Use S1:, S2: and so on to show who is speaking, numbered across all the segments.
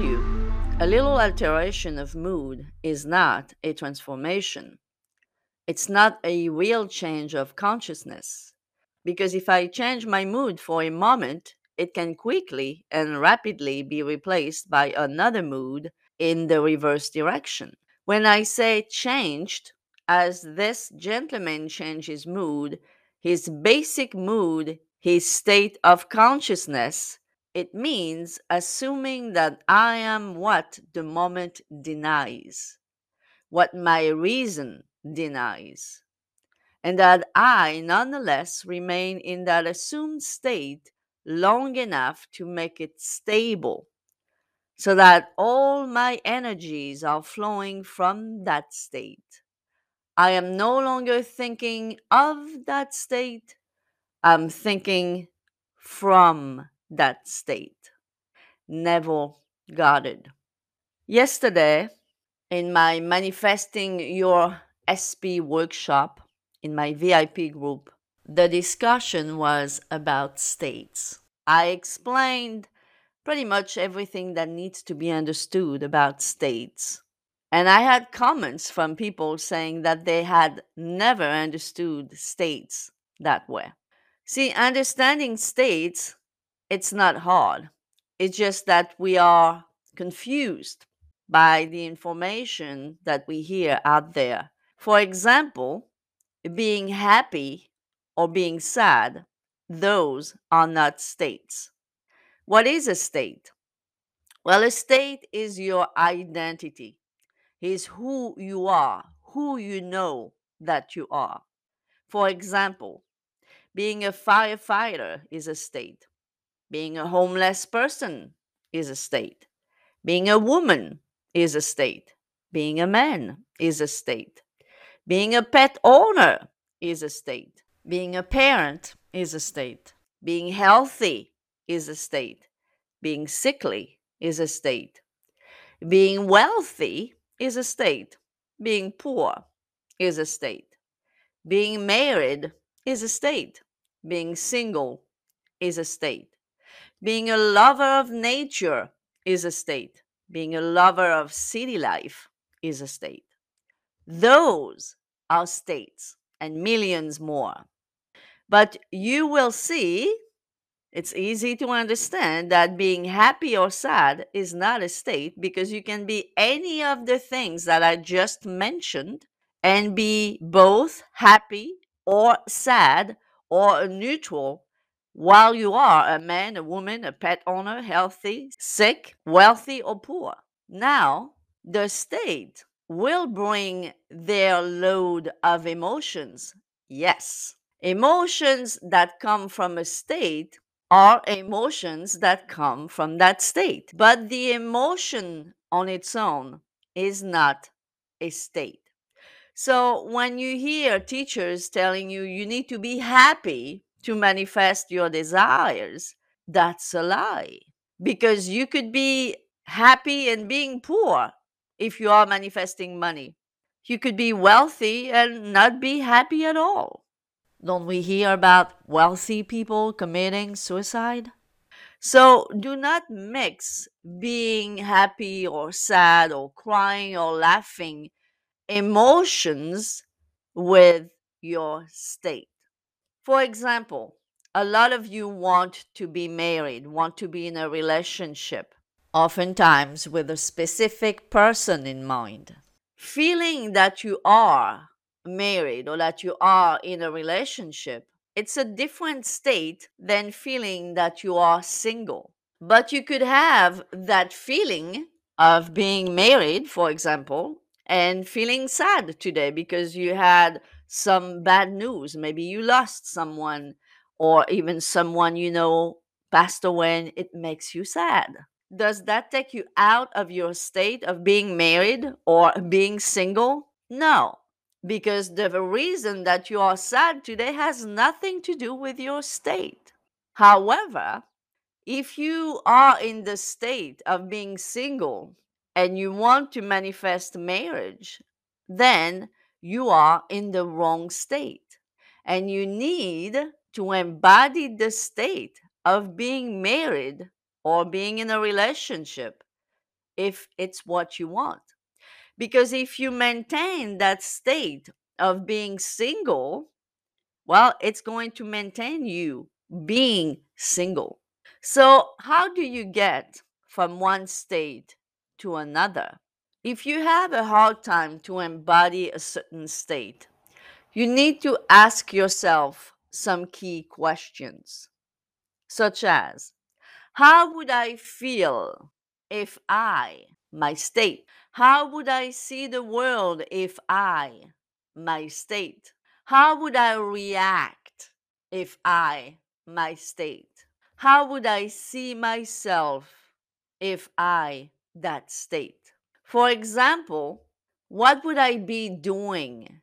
S1: You, a little alteration of mood is not a transformation. It's not a real change of consciousness. Because if I change my mood for a moment, it can quickly and rapidly be replaced by another mood in the reverse direction. When I say changed, as this gentleman changed his mood, his basic mood, his state of consciousness, it means assuming that I am what the moment denies, what my reason denies, and that I nonetheless remain in that assumed state long enough to make it stable so that all my energies are flowing from that state. I am no longer thinking of that state, I'm thinking from that state. Neville Goddard. Yesterday, in my Manifesting Your SP workshop in my VIP group, the discussion was about states. I explained pretty much everything that needs to be understood about states. And I had comments from people saying that they had never understood states that way. See, understanding states, it's not hard. It's just that we are confused by the information that we hear out there. For example, being happy or being sad, those are not states. What is a state? Well, a state is your identity, is who you are, who you know that you are. For example, being a firefighter is a state. Being a homeless person is a state. Being a woman is a state. Being a man is a state. Being a pet owner is a state. Being a parent is a state. Being healthy is a state. Being sickly is a state. Being wealthy is a state. Being poor is a state. Being married is a state. Being single is a state. Being a lover of nature is a state. Being a lover of city life is a state. Those are states and millions more. But you will see, it's easy to understand that being happy or sad is not a state because you can be any of the things that I just mentioned and be both happy or sad or neutral while you are a man, a woman, a pet owner, healthy, sick, wealthy, or poor. Now, the state will bring their load of emotions. Yes. Emotions that come from a state are emotions that come from that state. But the emotion on its own is not a state. So when you hear teachers telling you you need to be happy to manifest your desires, that's a lie. Because you could be happy and being poor if you are manifesting money. You could be wealthy and not be happy at all. Don't we hear about wealthy people committing suicide? So do not mix being happy or sad or crying or laughing emotions with your state. For example, a lot of you want to be married, want to be in a relationship, oftentimes with a specific person in mind. Feeling that you are married or that you are in a relationship, it's a different state than feeling that you are single. But you could have that feeling of being married, for example, and feeling sad today because you had some bad news. Maybe you lost someone, or even someone you know passed away, and it makes you sad. Does that take you out of your state of being married or being single? No, because the reason that you are sad today has nothing to do with your state. However, if you are in the state of being single and you want to manifest marriage, then you are in the wrong state. And you need to embody the state of being married or being in a relationship if it's what you want. Because if you maintain that state of being single, well, it's going to maintain you being single. So, how do you get from one state to another? If you have a hard time to embody a certain state, you need to ask yourself some key questions, such as How would I feel if I, my state, how would I see the world if I, my state, how would I react if I, my state? How would I see myself if I, that state? For example, what would I be doing?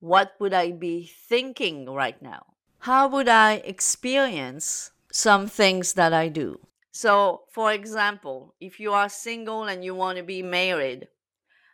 S1: What would I be thinking right now? How would I experience some things that I do? So, for example, if you are single and you want to be married,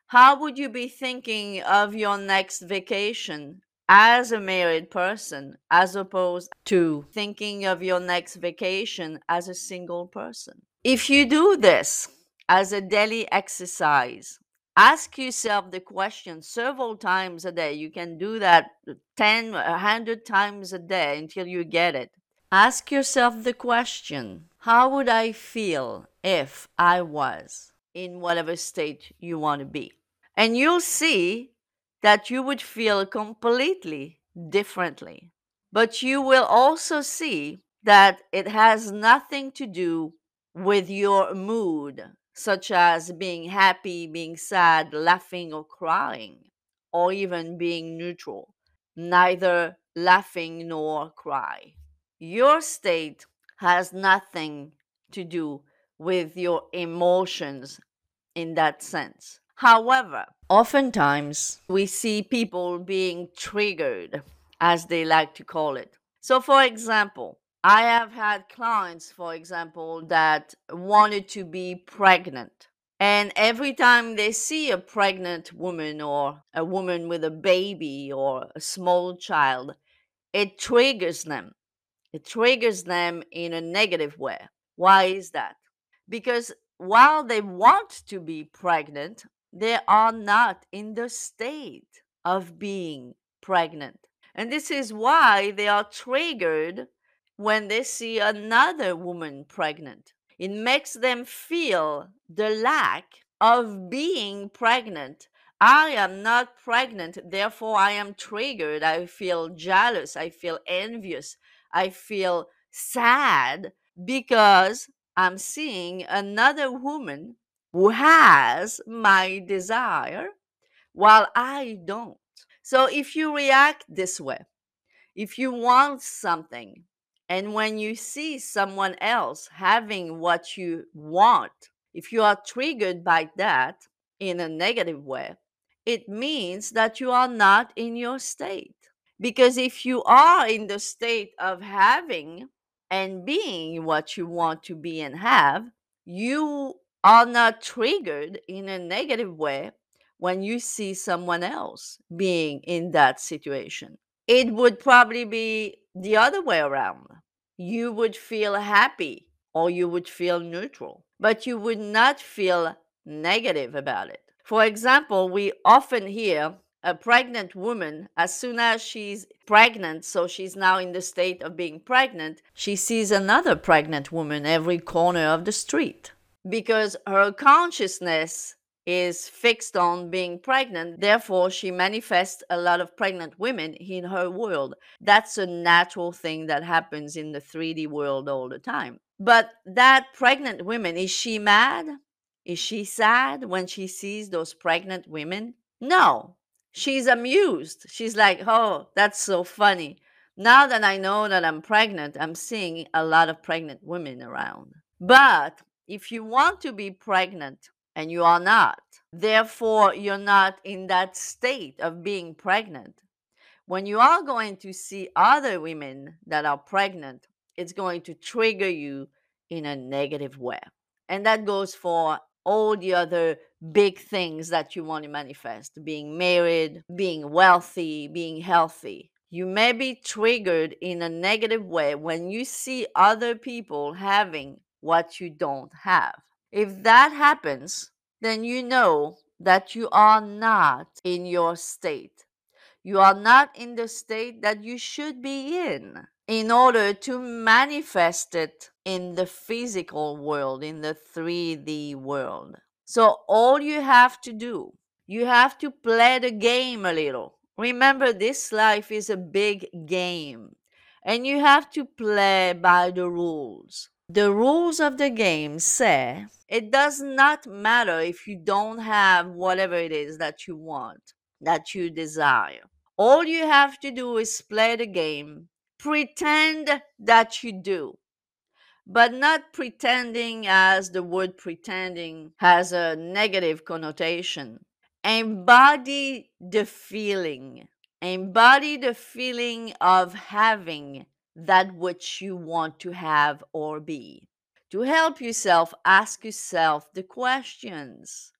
S1: how would you be thinking of your next vacation as a married person as opposed to thinking of your next vacation as a single person? If you do this as a daily exercise, ask yourself the question several times a day. You can do that 10, 100 times a day until you get it. Ask yourself the question How would I feel if I was in whatever state you want to be? And you'll see that you would feel completely differently. But you will also see that it has nothing to do with your mood, such as being happy, being sad, laughing, or crying, or even being neutral, neither laughing nor cry. Your state has nothing to do with your emotions in that sense. However, oftentimes we see people being triggered, as they like to call it. So, for example, I have had clients, for example, that wanted to be pregnant. And every time they see a pregnant woman or a woman with a baby or a small child, it triggers them it triggers them in a negative way. Why is that? Because while they want to be pregnant, they are not in the state of being pregnant. And this is why they are triggered when they see another woman pregnant. It makes them feel the lack of being pregnant. I am not pregnant, therefore I am triggered. I feel jealous. I feel envious. I feel sad because I'm seeing another woman who has my desire while I don't. So if you react this way, if you want something, and when you see someone else having what you want, if you are triggered by that in a negative way, it means that you are not in your state. Because if you are in the state of having and being what you want to be and have, you are not triggered in a negative way when you see someone else being in that situation. It would probably be the other way around. You would feel happy or you would feel neutral, but you would not feel negative about it. For example, we often hear a pregnant woman, as soon as she's pregnant, so she's now in the state of being pregnant, she sees another pregnant woman every corner of the street because her consciousness is fixed on being pregnant. Therefore, she manifests a lot of pregnant women in her world. That's a natural thing that happens in the 3D world all the time. But that pregnant woman, is she mad? Is she sad when she sees those pregnant women? No, she's amused. She's like, oh, that's so funny. Now that I know that I'm pregnant, I'm seeing a lot of pregnant women around. But if you want to be pregnant and you are not, therefore you're not in that state of being pregnant, when you are going to see other women that are pregnant, it's going to trigger you in a negative way. And that goes for all the other big things that you want to manifest being married, being wealthy, being healthy. You may be triggered in a negative way when you see other people having what you don't have. If that happens, then you know that you are not in your state. You are not in the state that you should be in in order to manifest it in the physical world, in the 3D world. So, all you have to do, you have to play the game a little. Remember, this life is a big game, and you have to play by the rules. The rules of the game say it does not matter if you don't have whatever it is that you want, that you desire. All you have to do is play the game, pretend that you do, but not pretending as the word pretending has a negative connotation. Embody the feeling, embody the feeling of having that which you want to have or be. To help yourself, ask yourself the questions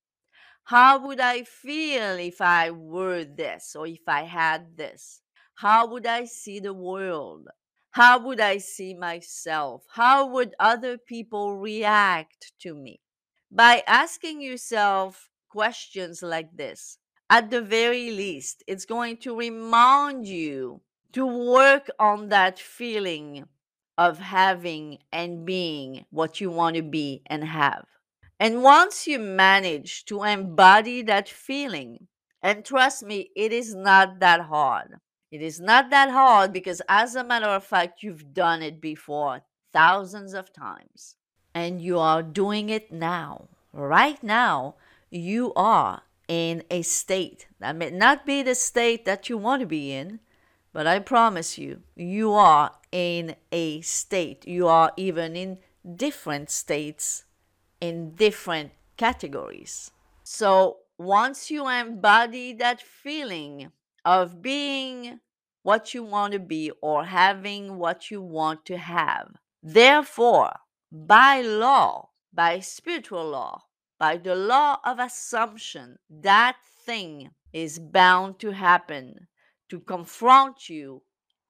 S1: How would I feel if I were this or if I had this? How would I see the world? How would I see myself? How would other people react to me? By asking yourself questions like this, at the very least, it's going to remind you to work on that feeling of having and being what you want to be and have. And once you manage to embody that feeling, and trust me, it is not that hard. It is not that hard because, as a matter of fact, you've done it before thousands of times. And you are doing it now. Right now, you are in a state that may not be the state that you want to be in, but I promise you, you are in a state. You are even in different states, in different categories. So once you embody that feeling of being what you want to be or having what you want to have, therefore, by law, by spiritual law, by the law of assumption, that thing is bound to happen to confront you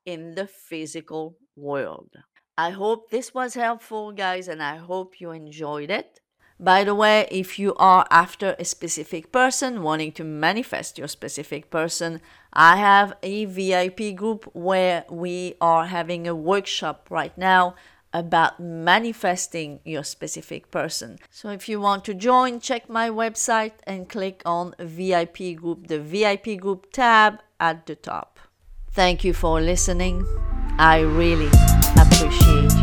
S1: in the physical world. I hope this was helpful, guys, and I hope you enjoyed it. By the way, if you are after a specific person, wanting to manifest your specific person, I have a VIP group where we are having a workshop right now about manifesting your specific person. So if you want to join, check my website and click on VIP group, the VIP group tab at the top. Thank you for listening. I really appreciate